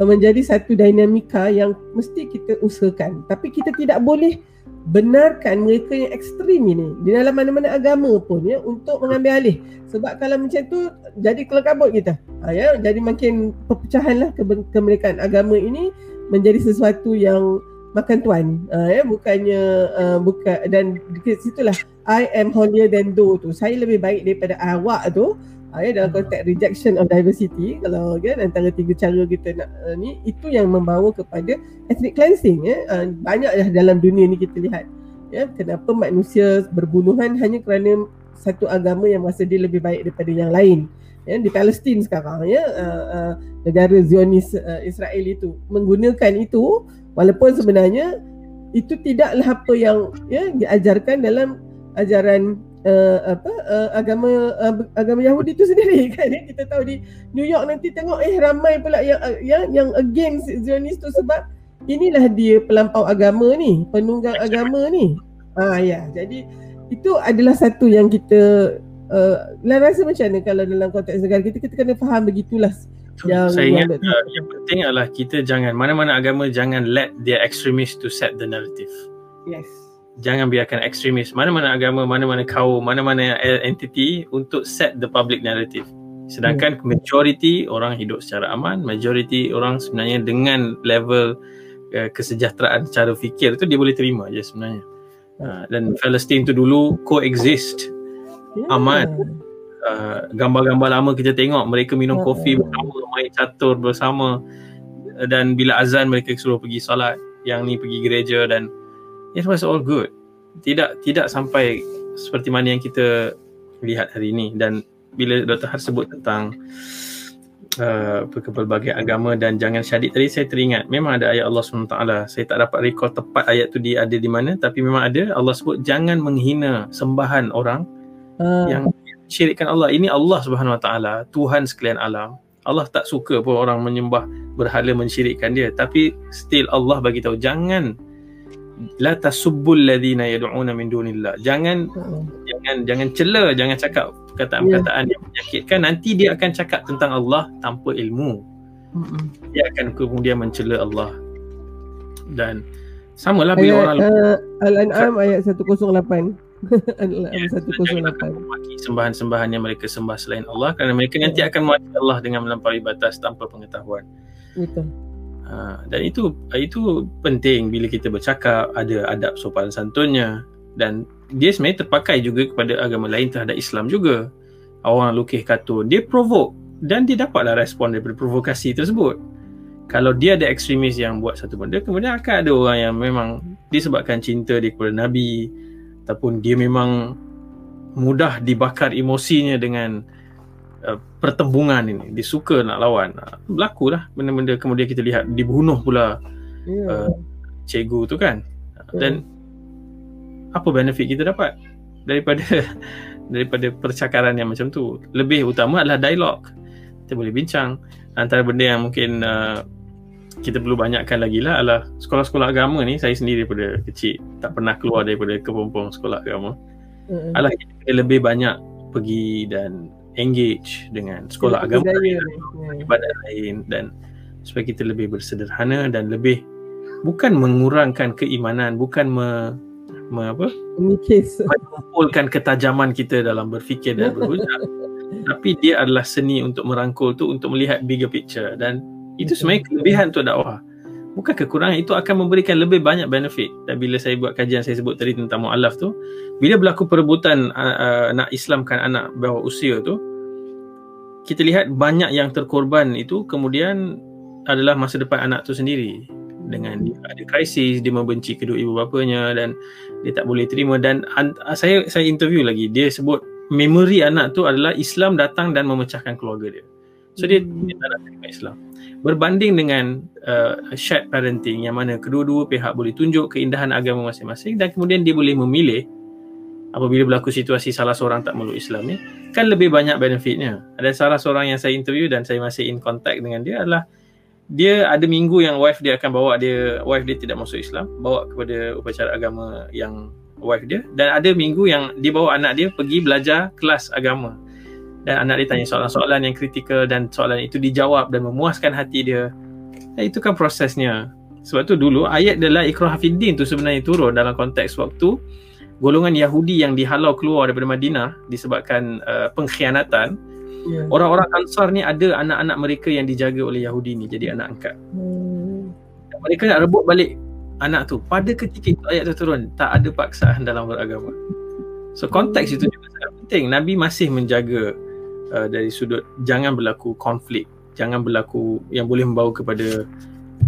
S1: menjadi satu dinamika yang mesti kita usahakan. Tapi kita tidak boleh benarkan mereka yang ekstrim ini di dalam mana-mana agama pun ya untuk mengambil alih. Sebab kalau macam tu jadi kelekabut kita. Ha, ya jadi makin perpecahan lah ke- kemerdekaan agama ini menjadi sesuatu yang makan tuan. Ha, ya bukannya uh, bukan dan di situlah I am holier than thou tu. Saya lebih baik daripada awak tu ha, ya dalam konteks rejection of diversity kalau kan antara tiga cara kita nak uh, ni itu yang membawa kepada ethnic cleansing ya. Uh, banyaklah dalam dunia ni kita lihat ya kenapa manusia berbunuhan hanya kerana satu agama yang merasa dia lebih baik daripada yang lain ya di Palestin sekarang ya. Uh, uh, negara Zionis uh, Israel itu. Menggunakan itu walaupun sebenarnya itu tidaklah apa yang ya diajarkan dalam ajaran uh, apa uh, agama uh, agama Yahudi itu sendiri [laughs] kan? Kita tahu di New York nanti tengok eh ramai pula yang yang yang against Zionis tu sebab inilah dia pelampau agama ni penunggang agama ni. Ah ya. Jadi itu adalah satu yang kita uh, rasa macam mana kalau dalam konteks negara kita kita kena faham begitulah
S2: yang saya ingat yang, uh, yang penting adalah kita jangan mana-mana agama jangan let their extremists to set the narrative.
S1: Yes
S2: jangan biarkan ekstremis mana-mana agama mana-mana kaum mana-mana entity untuk set the public narrative sedangkan hmm. majority orang hidup secara aman majority orang sebenarnya dengan level uh, kesejahteraan cara fikir tu dia boleh terima je sebenarnya uh, dan Palestin tu dulu coexist yeah. aman uh, gambar-gambar lama kita tengok mereka minum yeah. kopi bersama main catur bersama dan bila azan mereka suruh pergi solat yang ni pergi gereja dan it was all good. Tidak tidak sampai seperti mana yang kita lihat hari ini. Dan bila Dr. Har sebut tentang uh, pelbagai agama dan jangan syadik tadi saya teringat memang ada ayat Allah SWT saya tak dapat recall tepat ayat tu dia ada di mana tapi memang ada Allah sebut jangan menghina sembahan orang uh. yang syirikkan Allah. Ini Allah Subhanahu Wa Taala Tuhan sekalian alam. Allah tak suka pun orang menyembah berhala mensyirikkan dia. Tapi still Allah bagi tahu jangan la tasubbul ladina yad'una min dunillah. Jangan hmm. jangan jangan cela jangan cakap perkataan-perkataan yeah. yang menyakitkan. Nanti dia akan cakap tentang Allah tanpa ilmu. Hmm. dia akan kemudian mencela Allah. Dan samalah bila ayat, orang
S1: uh, Al-An'am ayat 108 [laughs] Al-An'am 108
S2: sembahan-sembahan yang mereka sembah selain Allah kerana mereka nanti akan mati Allah dengan melampaui batas tanpa pengetahuan. Betul Ha, dan itu itu penting bila kita bercakap ada adab sopan santunnya dan dia sebenarnya terpakai juga kepada agama lain terhadap Islam juga. Orang lukis kartun, dia provoke dan dia dapatlah respon daripada provokasi tersebut. Kalau dia ada ekstremis yang buat satu benda, kemudian akan ada orang yang memang disebabkan cinta dia kepada Nabi ataupun dia memang mudah dibakar emosinya dengan Uh, pertembungan ini. Dia suka nak lawan. Uh, berlaku lah benda-benda kemudian kita lihat. Dibunuh pula yeah. uh, cikgu tu kan. Yeah. dan apa benefit kita dapat? Daripada [laughs] daripada percakaran yang macam tu. Lebih utama adalah dialog. Kita boleh bincang. Antara benda yang mungkin uh, kita perlu banyakkan lagi lah adalah sekolah-sekolah agama ni. Saya sendiri daripada kecil tak pernah keluar daripada kepompong sekolah agama. Mm-hmm. adalah kita lebih banyak pergi dan engage dengan sekolah ya, agama lain, ibadat lain. Dan supaya kita lebih bersederhana dan lebih bukan mengurangkan keimanan bukan me, me apa?
S1: Mengikis.
S2: Mengumpulkan ketajaman kita dalam berfikir dan berhujah [laughs] tapi dia adalah seni untuk merangkul tu untuk melihat bigger picture. Dan itu sebenarnya kelebihan untuk dakwah bukan kekurangan itu akan memberikan lebih banyak benefit. Dan bila saya buat kajian saya sebut tadi tentang mualaf tu bila berlaku perebutan uh, uh, nak islamkan anak bawah usia tu kita lihat banyak yang terkorban itu kemudian adalah masa depan anak tu sendiri. Dengan dia ada krisis dia membenci kedua ibu bapanya dan dia tak boleh terima. Dan saya saya interview lagi. Dia sebut memori anak tu adalah Islam datang dan memecahkan keluarga dia so dia, dia tak nak terima Islam berbanding dengan uh, shared parenting yang mana kedua-dua pihak boleh tunjuk keindahan agama masing-masing dan kemudian dia boleh memilih apabila berlaku situasi salah seorang tak meluk Islam ni kan lebih banyak benefitnya. Ada salah seorang yang saya interview dan saya masih in contact dengan dia adalah dia ada minggu yang wife dia akan bawa dia wife dia tidak masuk Islam bawa kepada upacara agama yang wife dia dan ada minggu yang dia bawa anak dia pergi belajar kelas agama dan anak dia tanya soalan-soalan yang kritikal dan soalan itu dijawab dan memuaskan hati dia. Dan itu kan prosesnya. Sebab tu dulu ayat adalah ikrah fiddin tu sebenarnya turun dalam konteks waktu golongan Yahudi yang dihalau keluar daripada Madinah disebabkan uh, pengkhianatan. Yeah. Orang-orang Ansar ni ada anak-anak mereka yang dijaga oleh Yahudi ni jadi anak angkat. Hmm. Mereka nak rebut balik anak tu. Pada ketika itu ayat tu turun, tak ada paksaan dalam beragama. So konteks itu juga sangat penting. Nabi masih menjaga uh, dari sudut jangan berlaku konflik jangan berlaku yang boleh membawa kepada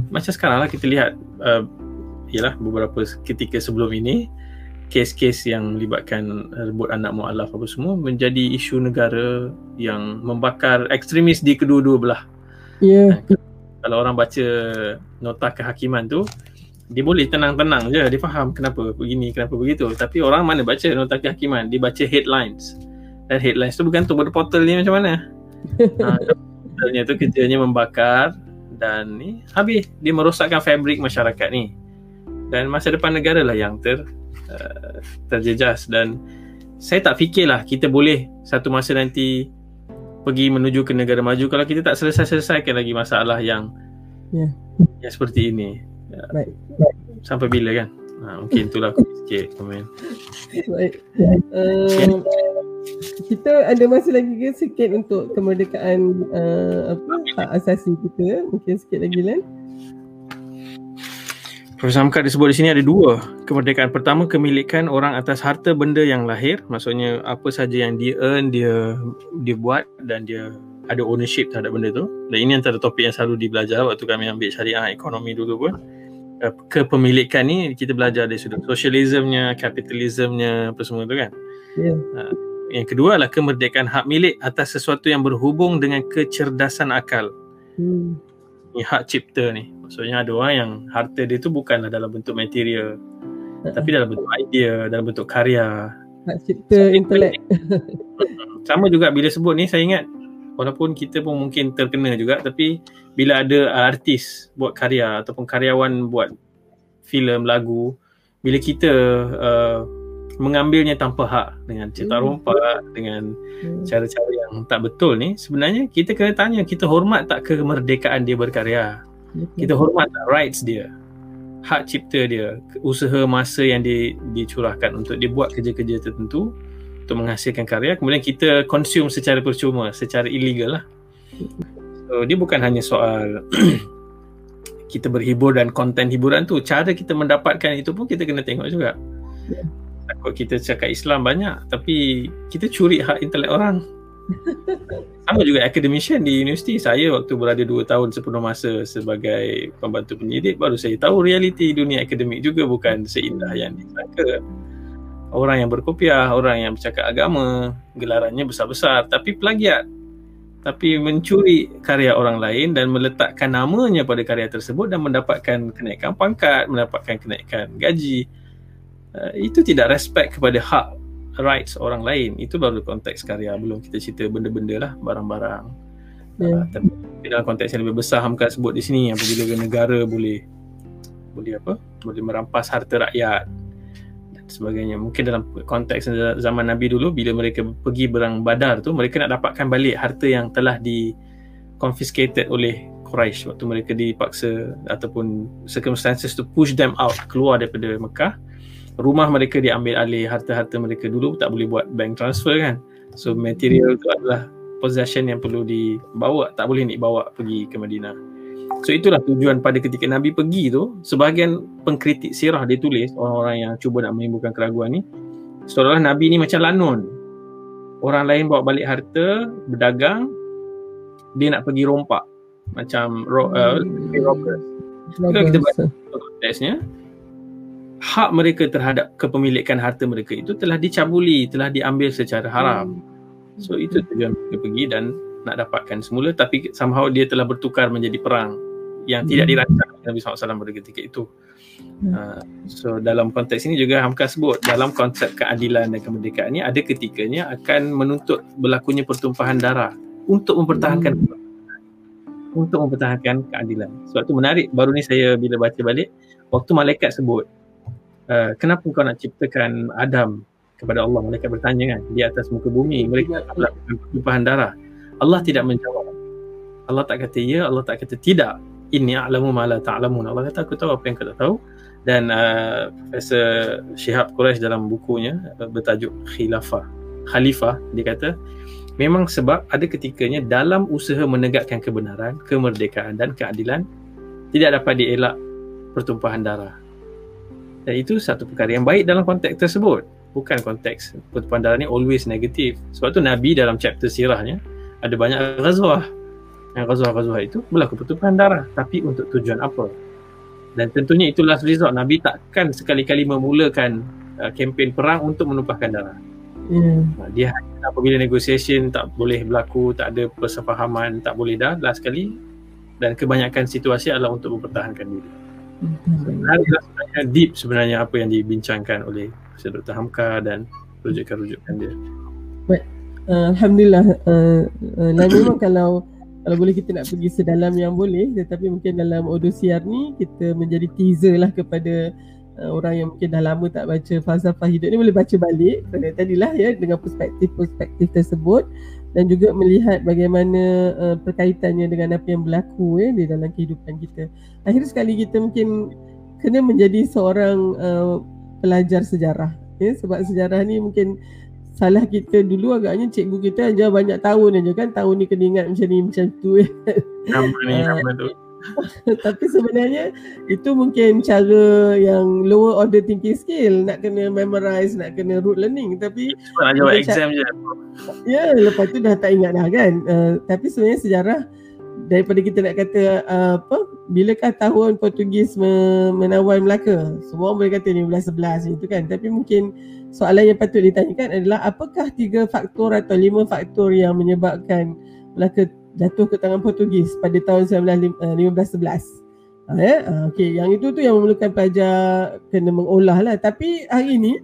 S2: macam sekarang lah kita lihat uh, ialah beberapa ketika sebelum ini kes-kes yang melibatkan rebut anak mualaf apa semua menjadi isu negara yang membakar ekstremis di kedua-dua belah.
S1: Ya. Yeah.
S2: Kalau orang baca nota kehakiman tu dia boleh tenang-tenang je dia faham kenapa begini kenapa begitu tapi orang mana baca nota kehakiman dia baca headlines dan headlines tu bergantung pada portal ni macam mana [laughs] ha, portalnya tu kerjanya membakar dan ni habis dia merosakkan fabrik masyarakat ni dan masa depan negara lah yang ter uh, terjejas dan saya tak fikirlah kita boleh satu masa nanti pergi menuju ke negara maju kalau kita tak selesai-selesaikan lagi masalah yang yeah. yang seperti ini Ya. Baik. Sampai bila kan? Ha, mungkin itulah aku sikit komen.
S1: Baik. Um, kita ada masa lagi ke sikit untuk kemerdekaan uh, apa hak asasi kita? Mungkin sikit lagi Len.
S2: Profesor Hamka disebut di sini ada dua kemerdekaan. Pertama kemilikan orang atas harta benda yang lahir. Maksudnya apa saja yang dia earn, dia dia buat dan dia ada ownership terhadap benda tu. Dan ini antara topik yang selalu dibelajar waktu kami ambil syariah ekonomi dulu pun. Eh, kepemilikan ni kita belajar dari sudut sosialismnya, kapitalismnya apa semua tu kan. Yeah. Uh, yang kedua adalah kemerdekaan hak milik atas sesuatu yang berhubung dengan kecerdasan akal. Hmm. Ni hak cipta ni. Maksudnya ada orang yang harta dia tu bukanlah dalam bentuk material uh-huh. tapi dalam bentuk idea, dalam bentuk karya.
S1: Hak cipta intelek. [laughs]
S2: Sama juga bila sebut ni saya ingat walaupun kita pun mungkin terkena juga tapi bila ada artis buat karya ataupun karyawan buat filem lagu bila kita uh, mengambilnya tanpa hak. Dengan cerita hmm. rompak dengan hmm. cara-cara yang tak betul ni sebenarnya kita kena tanya kita hormat tak kemerdekaan dia berkarya? Kita hormat tak rights dia? Hak cipta dia? Usaha masa yang di, dicurahkan untuk dia buat kerja-kerja tertentu untuk menghasilkan karya kemudian kita consume secara percuma secara illegal lah. So dia bukan hanya soal [clears throat] kita berhibur dan konten hiburan tu. Cara kita mendapatkan itu pun kita kena tengok juga. Yeah. Takut kita cakap Islam banyak tapi kita curi hak intelek orang [laughs] sama juga akademisian di universiti saya waktu berada 2 tahun sepenuh masa sebagai pembantu penyidik baru saya tahu realiti dunia akademik juga bukan seindah yang disangka orang yang berkopiah, orang yang bercakap agama, gelarannya besar-besar tapi plagiat. Tapi mencuri karya orang lain dan meletakkan namanya pada karya tersebut dan mendapatkan kenaikan pangkat, mendapatkan kenaikan gaji. Uh, itu tidak respect kepada hak rights orang lain. Itu baru konteks karya. Belum kita cerita benda-benda lah, barang-barang. Yeah. Uh, tapi dalam konteks yang lebih besar Hamka sebut di sini apabila negara boleh boleh apa? Boleh merampas harta rakyat sebagainya. Mungkin dalam konteks zaman Nabi dulu bila mereka pergi berang badar tu mereka nak dapatkan balik harta yang telah di confiscated oleh Quraisy waktu mereka dipaksa ataupun circumstances to push them out keluar daripada Mekah. Rumah mereka diambil alih, harta-harta mereka dulu tak boleh buat bank transfer kan. So material tu adalah possession yang perlu dibawa, tak boleh dibawa pergi ke Madinah. So itulah tujuan pada ketika Nabi pergi tu sebahagian pengkritik sirah dia tulis orang-orang yang cuba nak menimbulkan keraguan ni seolah Nabi ni macam lanun. Orang lain bawa balik harta berdagang dia nak pergi rompak. Macam ro- uh, robbers kalau kita baca konteksnya hak mereka terhadap kepemilikan harta mereka itu telah dicabuli telah diambil secara haram so itu tujuan mereka pergi dan nak dapatkan semula tapi somehow dia telah bertukar menjadi perang yang hmm. tidak dirancang Nabi SAW pada ketika itu. Hmm. Uh, so dalam konteks ini juga Hamka sebut dalam konsep keadilan dan kemerdekaan ini ada ketikanya akan menuntut berlakunya pertumpahan darah untuk mempertahankan hmm. untuk mempertahankan keadilan. Sebab itu menarik baru ni saya bila baca balik waktu malaikat sebut uh, kenapa kau nak ciptakan Adam kepada Allah malaikat bertanya kan di atas muka bumi mereka melakukan pertumpahan darah. Allah tidak menjawab. Allah tak kata ya, Allah tak kata tidak inni a'lamu ma la ta'lamun. Allah kata aku tahu apa yang kau tak tahu. Dan uh, Profesor Syihab Quraisy dalam bukunya uh, bertajuk Khilafah. Khalifah dia kata memang sebab ada ketikanya dalam usaha menegakkan kebenaran, kemerdekaan dan keadilan tidak dapat dielak pertumpahan darah. Dan itu satu perkara yang baik dalam konteks tersebut. Bukan konteks pertumpahan darah ni always negatif. Sebab tu Nabi dalam chapter sirahnya ada banyak ghazwah yang ghazwah-ghazwah itu berlaku pertumpahan darah tapi untuk tujuan apa dan tentunya itu last resort Nabi takkan sekali-kali memulakan uh, kempen perang untuk menumpahkan darah. Uh, dia apabila negotiation tak boleh berlaku, tak ada persefahaman, tak boleh dah last sekali dan kebanyakan situasi adalah untuk mempertahankan diri. Sebenarnya, sebenarnya deep sebenarnya apa yang dibincangkan oleh Dr. Hamka dan rujukan-rujukan dia.
S1: Baik. Uh, Alhamdulillah. Uh, uh, [coughs] kalau kalau boleh kita nak pergi sedalam yang boleh tetapi mungkin dalam Odosiar ni kita menjadi teaser lah kepada uh, orang yang mungkin dah lama tak baca falsafah hidup ni boleh baca balik pada tadilah ya dengan perspektif-perspektif tersebut dan juga melihat bagaimana uh, perkaitannya dengan apa yang berlaku ya di dalam kehidupan kita. Akhir sekali kita mungkin kena menjadi seorang uh, pelajar sejarah ya sebab sejarah ni mungkin salah kita dulu agaknya cikgu kita aja banyak tahun aja kan tahun ni kena ingat macam ni macam tu
S2: nama ni ah. [laughs] nama tu [laughs]
S1: tapi sebenarnya itu mungkin cara yang lower order thinking skill. Nak kena memorize nak kena root learning. Tapi
S2: nak jawab exam je.
S1: Ya lepas tu dah tak ingat dah kan. Uh, tapi sebenarnya sejarah daripada kita nak kata uh, apa bilakah tahun Portugis menawan Melaka? Semua orang boleh kata 1511 itu kan. Tapi mungkin soalan yang patut ditanyakan adalah apakah tiga faktor atau lima faktor yang menyebabkan Melaka jatuh ke tangan Portugis pada tahun 1511. Ha, ya? ha, okay. Yang itu tu yang memerlukan pelajar kena mengolah lah. Tapi hari ini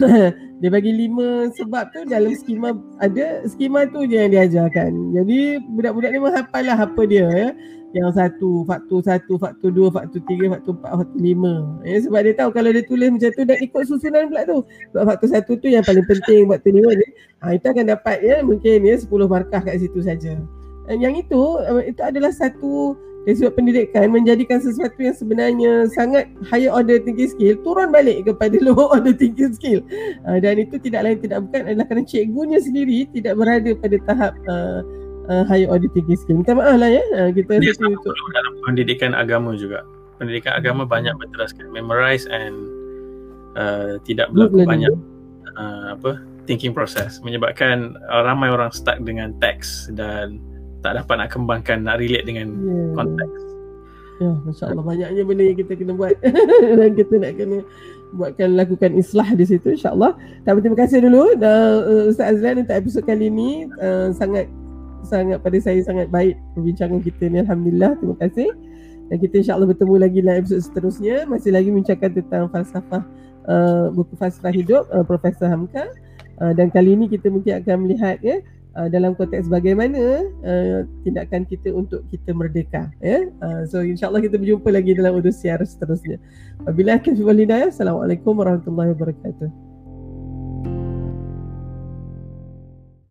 S1: [clears throat] dia bagi lima sebab tu dalam skema ada skema tu je yang diajarkan. Jadi budak-budak ni menghafal lah apa dia ya yang satu, faktor satu, faktor dua, faktor tiga, faktor empat, faktor lima. Ya, sebab dia tahu kalau dia tulis macam tu dan ikut susunan pula tu. Sebab faktor satu tu yang paling penting, faktor lima ni. Ha, itu akan dapat ya mungkin ya sepuluh markah kat situ saja. Yang itu, itu adalah satu dari sebab pendidikan menjadikan sesuatu yang sebenarnya sangat higher order thinking skill turun balik kepada [laughs] lower order thinking skill uh, dan itu tidak lain tidak bukan adalah kerana cikgunya sendiri tidak berada pada tahap uh, uh, higher order thinking skill. Minta maaf lah ya. Uh, kita
S2: Dia sama untuk dalam pendidikan agama juga. Pendidikan agama banyak berteraskan memorize and uh, tidak berlaku banyak uh, apa thinking process menyebabkan uh, ramai orang stuck dengan teks dan tak dapat nak kembangkan nak relate dengan yeah. konteks.
S1: Ya, Masya Allah banyaknya benda yang kita kena buat. [laughs] Dan kita nak kena buatkan lakukan islah di situ insyaAllah. Tapi terima kasih dulu. Dan uh, Ustaz Azlan untuk episod kali ini uh, sangat sangat pada saya sangat baik perbincangan kita ni. Alhamdulillah terima kasih. Dan kita insyaallah bertemu lagi dalam episod seterusnya. Masih lagi bincangkan tentang falsafah uh, buku falsafah hidup uh, Profesor Hamka. Uh, dan kali ini kita mungkin akan melihat ya uh, dalam konteks bagaimana uh, tindakan kita untuk kita merdeka ya? Uh, so insyaallah kita berjumpa lagi dalam udus siar seterusnya. Wabillahi taufiq wal hidayah. Assalamualaikum warahmatullahi wabarakatuh